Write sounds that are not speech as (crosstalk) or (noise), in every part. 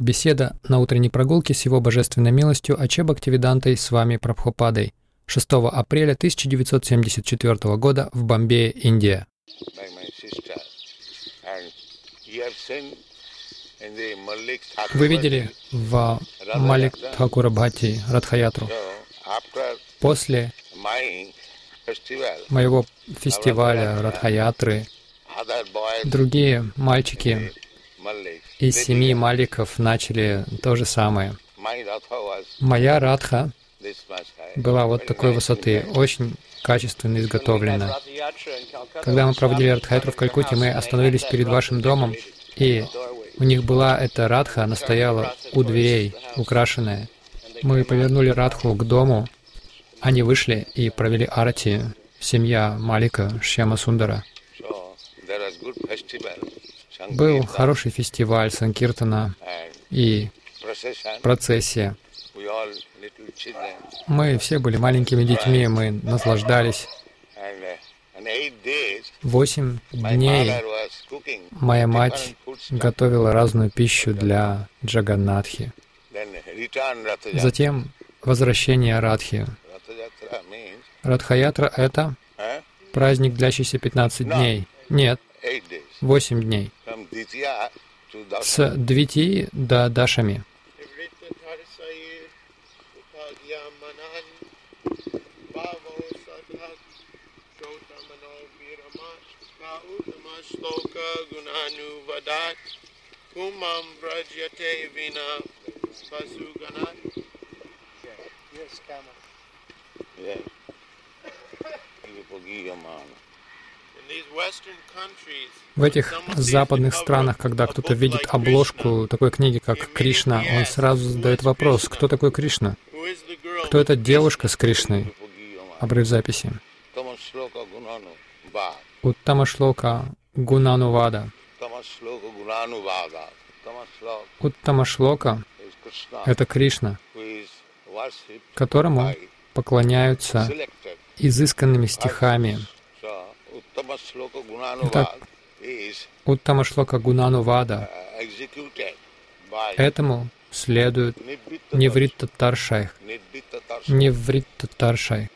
Беседа на утренней прогулке с его божественной милостью Аче Бхактивидантой с вами Прабхупадой 6 апреля 1974 года в Бомбее, Индия. Вы видели в Малик Бхати Радхаятру. После моего фестиваля Радхаятры другие мальчики из семи маликов начали то же самое. Моя радха была вот такой высоты, очень качественно изготовлена. Когда мы проводили Радхаятру в Калькутте, мы остановились перед вашим домом, и у них была эта радха, она стояла у дверей, украшенная. Мы повернули радху к дому, они вышли и провели арати, семья Малика Шьяма Сундара. Был хороший фестиваль Санкиртана и процессия. Мы все были маленькими детьми, мы наслаждались. Восемь дней моя мать готовила разную пищу для Джаганнатхи. Затем возвращение Радхи. Радхаятра — это праздник, длящийся 15 дней. Нет, eight days. 8 дней. С Двити до Дашами. Kumam Brajyate Vina Vasuganat. Yes, Kama. Yeah. Yupagiyamana. В этих западных странах, когда кто-то видит обложку такой книги, как Кришна, он сразу задает вопрос, кто такой Кришна? Кто эта девушка с Кришной? Обрыв записи. Tamasloka gunanu ba. Уттама Шлока Гунанувада. Tamasloka gunanu vada. Tamaslok Уттама Шлока is Krishna, — это Кришна, которому поклоняются изысканными стихами. Итак, Уттама Шлока Гунанувада. uh, Этому следует. Nivritta Tarsha. Невритта Таршай.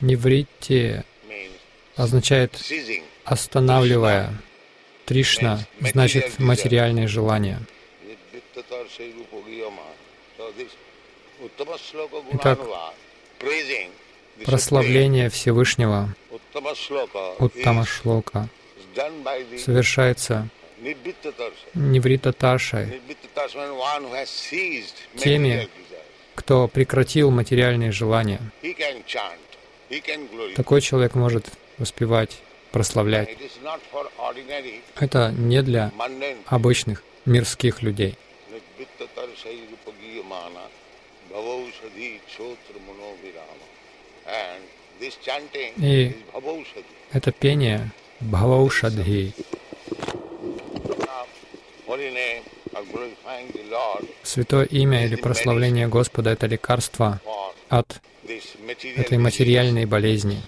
Невритти означает останавливая. Тришна значит материальные желания. Итак, Прославление Всевышнего Уттама Шлока совершается Nivritta Tarsha. Неврита Таршай, Nivritta Tarsha means one who has ceased Теми, кто прекратил материальные желания. Такой человек может воспевать, прославлять. Это не для обычных мирских людей. И это пение Бхаваушадхи, Святое имя или прославление Господа — это лекарство от этой материальной болезни.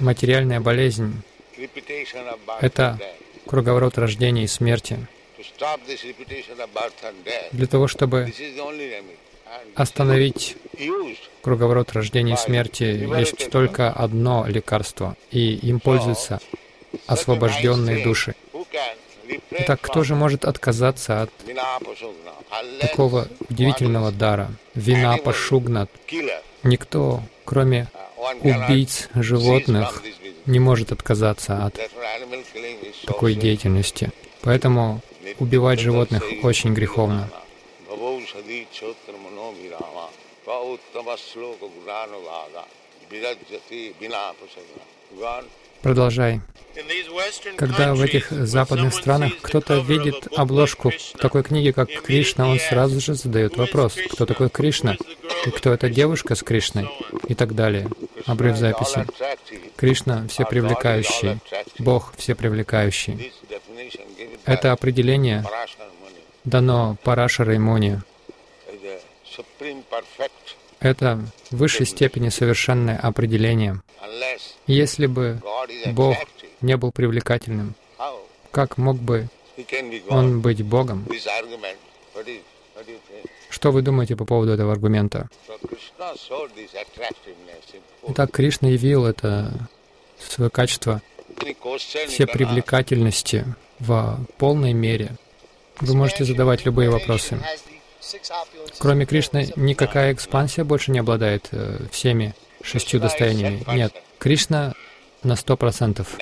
Материальная болезнь Это круговорот рождения и смерти. Для того, чтобы остановить круговорот рождения и смерти, есть только одно лекарство, и им пользуются освобожденные души. Итак, кто же может отказаться от такого удивительного дара? Вина пашугнат. Никто, кроме убийц животных, не может отказаться от такой деятельности. Поэтому убивать животных очень греховно. Продолжай. Когда в этих западных странах кто-то видит обложку такой книги, как Кришна, он сразу же задает вопрос, кто такой Кришна, и кто эта девушка с Кришной, и так далее. Обрыв записи. Кришна всепривлекающий, Бог всепривлекающий. This definition given by Это определение дано Парашарой Муни. Это в высшей степени совершенное определение. Если бы Бог не был привлекательным, как мог бы он быть Богом? Что вы думаете по поводу этого аргумента? Итак, Кришна явил это свое качество все привлекательности в полной мере. Вы можете задавать любые вопросы. Кроме Кришны, никакая экспансия больше не обладает э, всеми шестью достояниями. Нет, Кришна на сто процентов.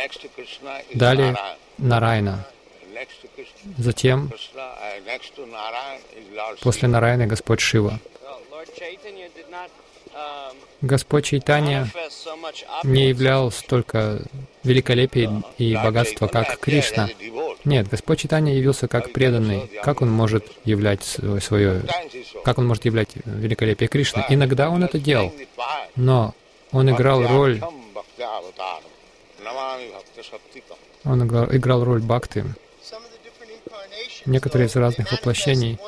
Далее. Нарайна. Затем после. Нарайны Господь Шива. Господь Чайтанья не являл столько великолепия и богатства, как Кришна. Нет, Господь Читания явился как преданный. Как он может являть свое, как он может являть великолепие Кришны? Иногда он это делал, но он играл роль, он играл, играл роль бхакты. Некоторые из разных воплощений,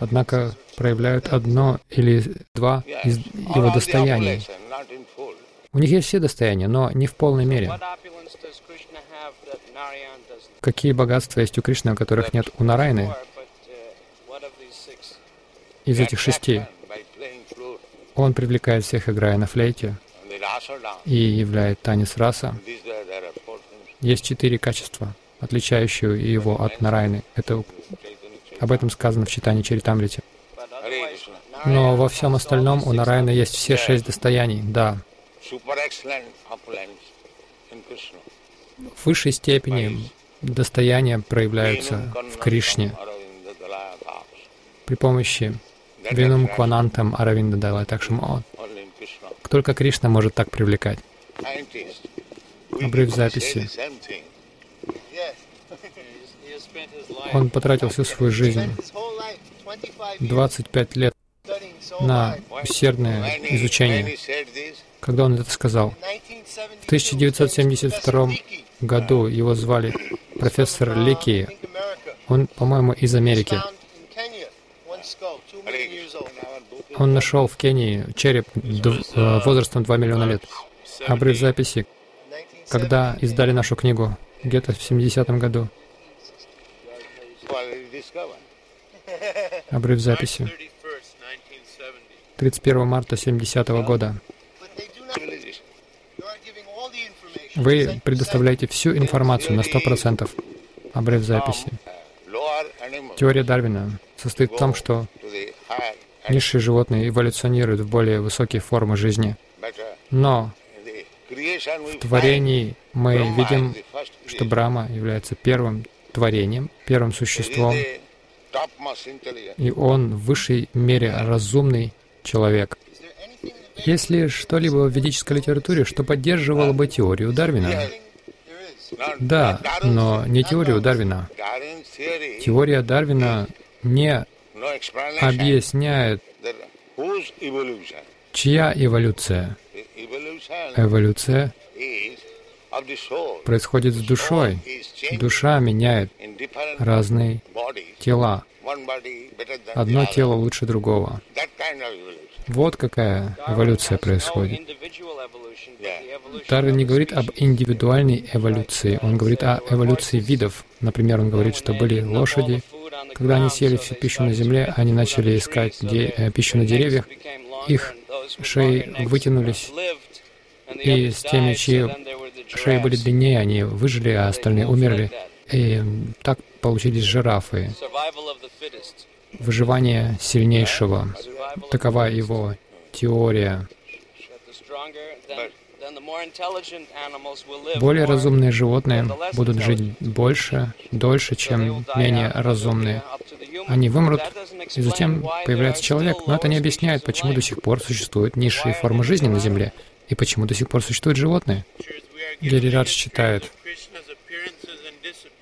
Однако проявляют одно или два из его достояний. У них есть все достояния, но не в полной мере. Какие богатства есть у Кришны, которых нет у Нарайны из этих шести? Он привлекает всех, играя на флейте, и являет танец раса. Есть четыре качества, отличающие его от Нарайны. Это об этом сказано в читании Krishna. Но во всем остальном у Нарайны есть все шесть достояний. Да, в высшей степени достояния проявляются в Кришне при помощи Винум Кванантам Аравинда Дала. Так что о, only in Krishna. только Кришна может так привлекать. Обрыв say записи. (laughs) Он потратил всю свою жизнь, 25 лет, на усердное изучение. Когда он это сказал, в 1972 году его звали профессор Лики. Он, по-моему, из Америки. Он нашел в Кении череп э, возрастом 2 миллиона лет. Обрыв записи, когда издали нашу книгу, где-то в 70-м году. Обрыв записи. 31st, 1970. 31 марта 70 года. Вы предоставляете всю информацию на 100%. Обрыв записи. Теория Дарвина состоит в том, что низшие животные эволюционируют в более высокие формы жизни. Но в творении мы видим, что. Брахма является первым творением, первым существом. И он в высшей мере разумный человек. Есть ли что-либо в ведической литературе, что поддерживало бы теорию Дарвина? Да, но не теорию Дарвина. Теория Дарвина не объясняет, чья эволюция. Evolution Эволюция происходит с душой. Душа меняет разные тела. Одно тело лучше другого. Вот какая эволюция происходит. Дарвин не говорит об индивидуальной эволюции, он говорит о эволюции видов. Например, он говорит, что были лошади, когда они съели всю пищу на земле, они начали искать де- э, пищу на деревьях, их шеи вытянулись, и с теми, чьи шеи были длиннее, они выжили, а остальные умерли. И так получились жирафы. Выживание сильнейшего. Такова его теория. Более разумные животные будут жить больше, дольше, чем менее разумные. Они вымрут, и затем появляется человек. Но это не объясняет, почему до сих пор существуют низшие формы жизни на Земле, и почему до сих пор существуют животные. Гирирадж читает.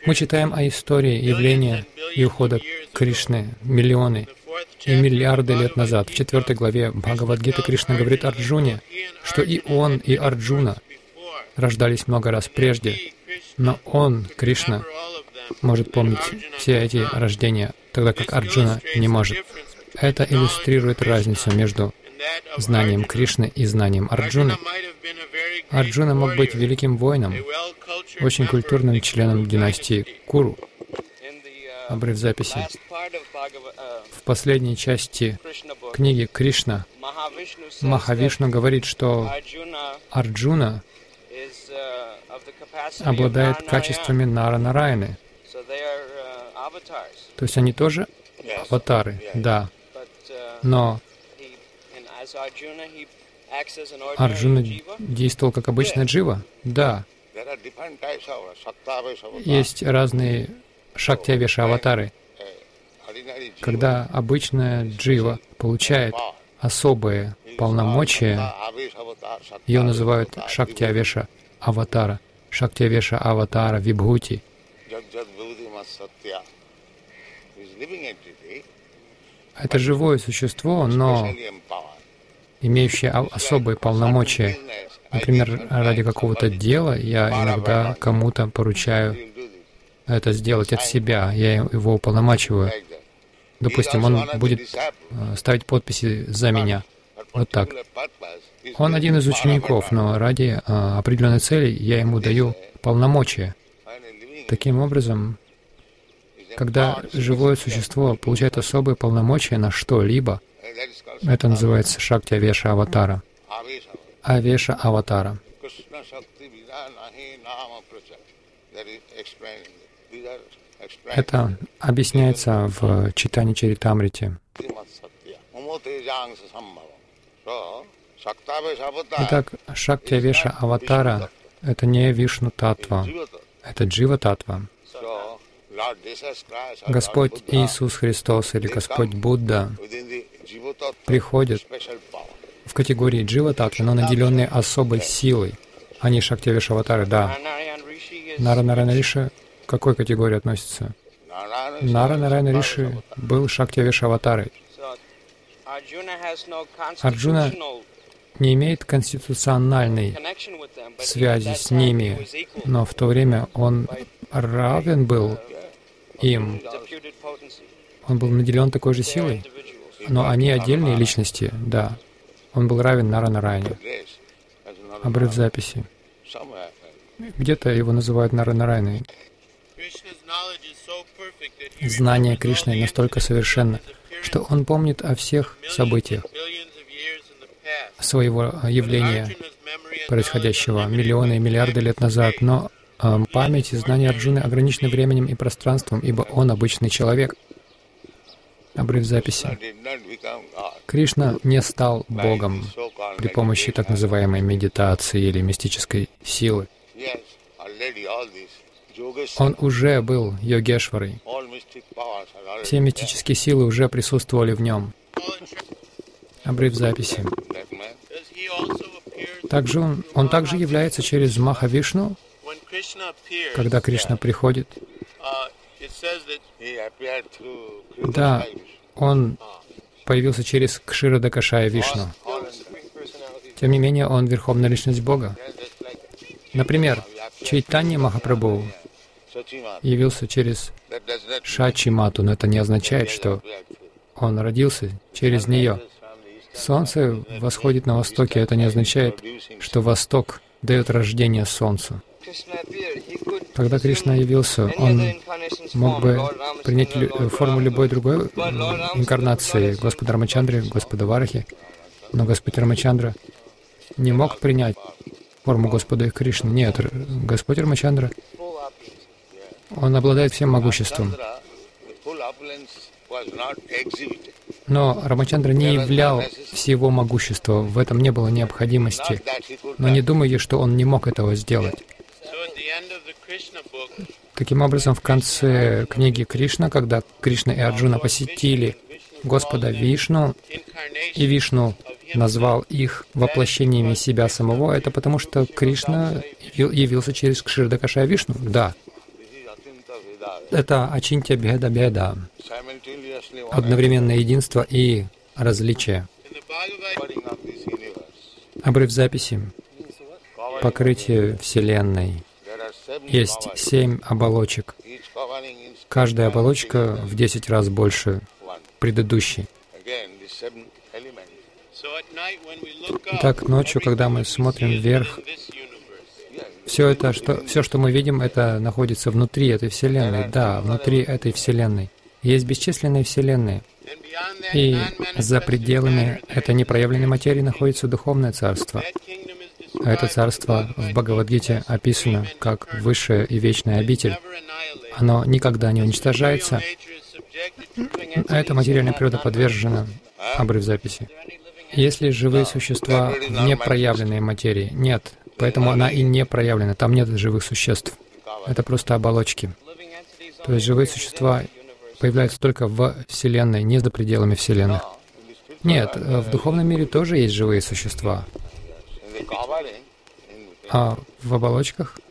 Мы читаем о истории явления и ухода Кришны миллионы и миллиарды лет назад. В четвертой главе Бхагавадгиты Кришна говорит Арджуне, что и он, и Арджуна рождались много раз прежде, но он, Кришна, может помнить все эти рождения, тогда как Арджуна не может. Это иллюстрирует разницу между знанием Кришны и знанием Арджуны. Арджуна мог быть великим воином, очень культурным членом династии Куру. Обрыв записи. В последней части книги Кришна Махавишну говорит, что Арджуна обладает качествами Нара avatars. То есть они тоже аватары, да. But uh, Но Арджуна действовал как обычная джива? Да. Есть разные шактиавеша аватары. Когда обычная джива получает особые полномочия, ее называют avatar, шактиавеша аватара, шактиавеша аватара, вибхути. Это живое существо, но о- особые полномочия. Например, ради какого-то дела я иногда кому-то поручаю это сделать от себя, я его уполномачиваю. Допустим, он будет э, ставить подписи за меня. Вот так. Он один из учеников, но ради э, определенной цели я ему даю полномочия. Таким образом, когда живое существо получает особые полномочия на что-либо, это называется шакти авеша аватара. Авеша аватара. Это объясняется в читании Avatar. Итак, шакти авеша аватара — это не Вишну Татва, это Джива Татва. Господь Иисус Христос или Господь Будда приходят в категории Джива Татвы, но наделенные особой силой. Они шакти авеша аватары, да. Narayan Rishi is Нара Нарайна Риши к какой категории относится? Narayana Нара is Нарайна Avatar. Риши был шакти авеша аватарой. so Arjuna has no Арджуна не имеет конституциональной связи с ними, но в то время он равен был им. Он был наделен такой же силой, но они отдельные личности, да. Он был равен Нара Нарайне. Grace, as another Обрыв записи. Где-то его называют Нара Нарайной. Krishna's knowledge is so perfect that he Знание Кришны настолько совершенно, что он помнит о всех событиях своего явления, происходящего миллионы и миллиарды лет назад, но память и знания Арджуны ограничены временем и пространством, ибо он обычный человек. Обрыв записи. Кришна не стал Богом при помощи так называемой медитации или мистической силы. Он уже был йогешварой. Все мистические силы уже присутствовали в нем. Обрыв записи. Также он, он также является через Махавишну? Когда Кришна приходит. uh, appeared through Да, он появился через Кшира Дакашая Вишну. Тем не менее, он Верховная Личность Бога. Например, Чайтанья Махапрабху явился через That does not Шачи Мату, но это не означает, что он родился через нее. Солнце восходит на востоке, это не означает, что Восток дает рождение Солнцу. Когда Кришна явился, он мог бы принять Lord форму любой другой инкарнации Господа Рамачандры, Господа Варахи, но Господь Рамачандра не мог принять форму Господа Кришны. Нет, Господь Рамачандра, он обладает всем могуществом. Но Рамачандра не являл всего могущества, в этом не было необходимости. Но не думайте, что он не мог этого сделать. Таким образом, в конце книги Кришна, когда Кришна и Арджуна посетили Господа Вишну, и Вишну назвал их воплощениями себя самого, это потому что Кришна яви- явился через Кширдакашая Вишну. Да, это Ачинтя Беда Беда, одновременное единство и различие. Обрыв записи, покрытие Вселенной. Есть семь оболочек. Каждая оболочка в десять раз больше предыдущей. Итак, ночью, когда мы смотрим вверх, все это, что, все, что мы видим, это находится внутри этой Вселенной. Да, внутри этой Вселенной. Есть бесчисленные Вселенные. И за пределами этой непроявленной материи находится Духовное Царство. А Это царство в Бхагавадгите описано как высшая и вечная обитель. Оно никогда не уничтожается, а эта материальная природа подвержена обрыв записи. Есть ли живые существа в непроявленной материи? Нет. Поэтому она и не проявлена. Там нет живых существ. Это просто оболочки. То есть живые существа появляются только в Вселенной, не за пределами Вселенных. Нет, в духовном мире тоже есть живые существа. А в оболочках? Uh?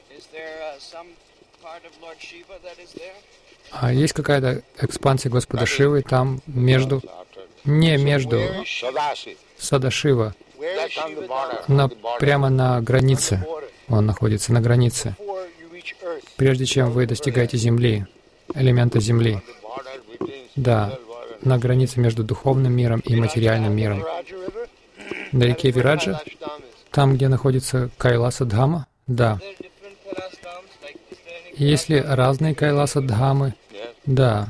А есть какая-то экспансия Господа Шивы там между, не между. Садашива, the border. на, прямо на границе. Он находится на границе. Прежде чем вы достигаете Земли, элемента Земли, да, на границе между духовным миром и материальным миром. На реке Вираджа. Там, где находится Кайласа Дхама, да. Есть ли разные Кайласа Дхамы? Да.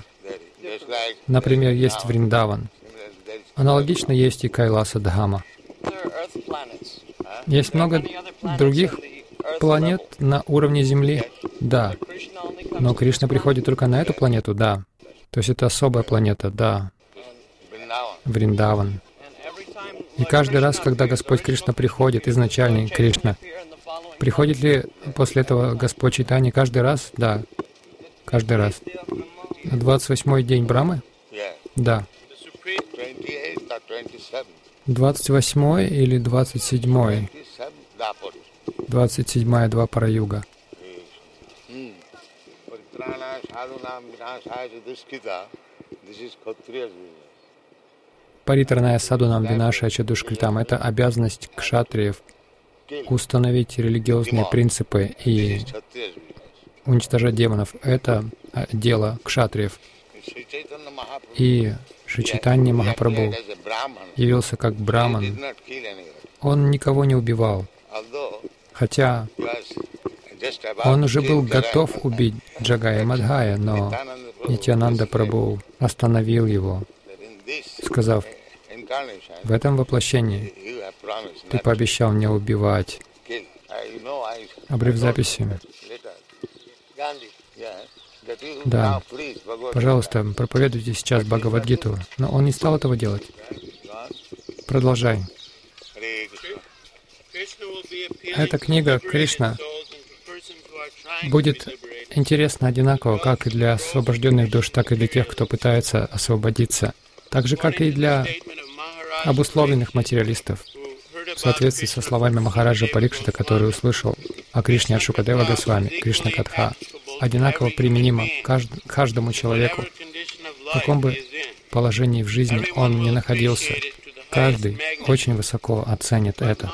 Например, есть Вриндаван. Аналогично есть и Кайласа Дхама. Есть много других планет на уровне Земли? Да. Но Кришна приходит только на эту планету? Да. То есть это особая планета? Да. Вриндаван. И каждый раз, когда Господь Кришна приходит, изначальный Кришна, приходит ли после этого Господь Чайтани каждый раз? Да. Каждый раз. На 28-й день Брамы? Да. The supreme 28th or 27th. 28 или 27? 27 Dapur. 27 два параюга. Paritrana sadhunam vinasaya duskita. This is Kshatriya's Паритраная садунам винаша чадушкритам — это обязанность кшатриев установить религиозные принципы и уничтожать демонов. Это а, дело кшатриев. И Шичитанья Махапрабху явился как браман. Он никого не убивал, хотя он уже был готов убить Джагая Мадхая, но Нитянанда Прабху остановил его, сказав, в этом воплощении ты пообещал мне убивать. Обрыв записи. Да. Пожалуйста, проповедуйте сейчас Бхагавадгиту. Но он не стал этого делать. Продолжай. Эта книга Кришна будет интересно одинаково как и для освобожденных душ, так и для тех, кто пытается освободиться. Так же, как и для обусловленных материалистов. В соответствии со словами Махараджа Парикшита, который услышал о Кришне от Шукадева Госвами, Кришна Катха, одинаково применимо каждому человеку, в каком бы положении в жизни он не находился. Каждый очень высоко оценит это.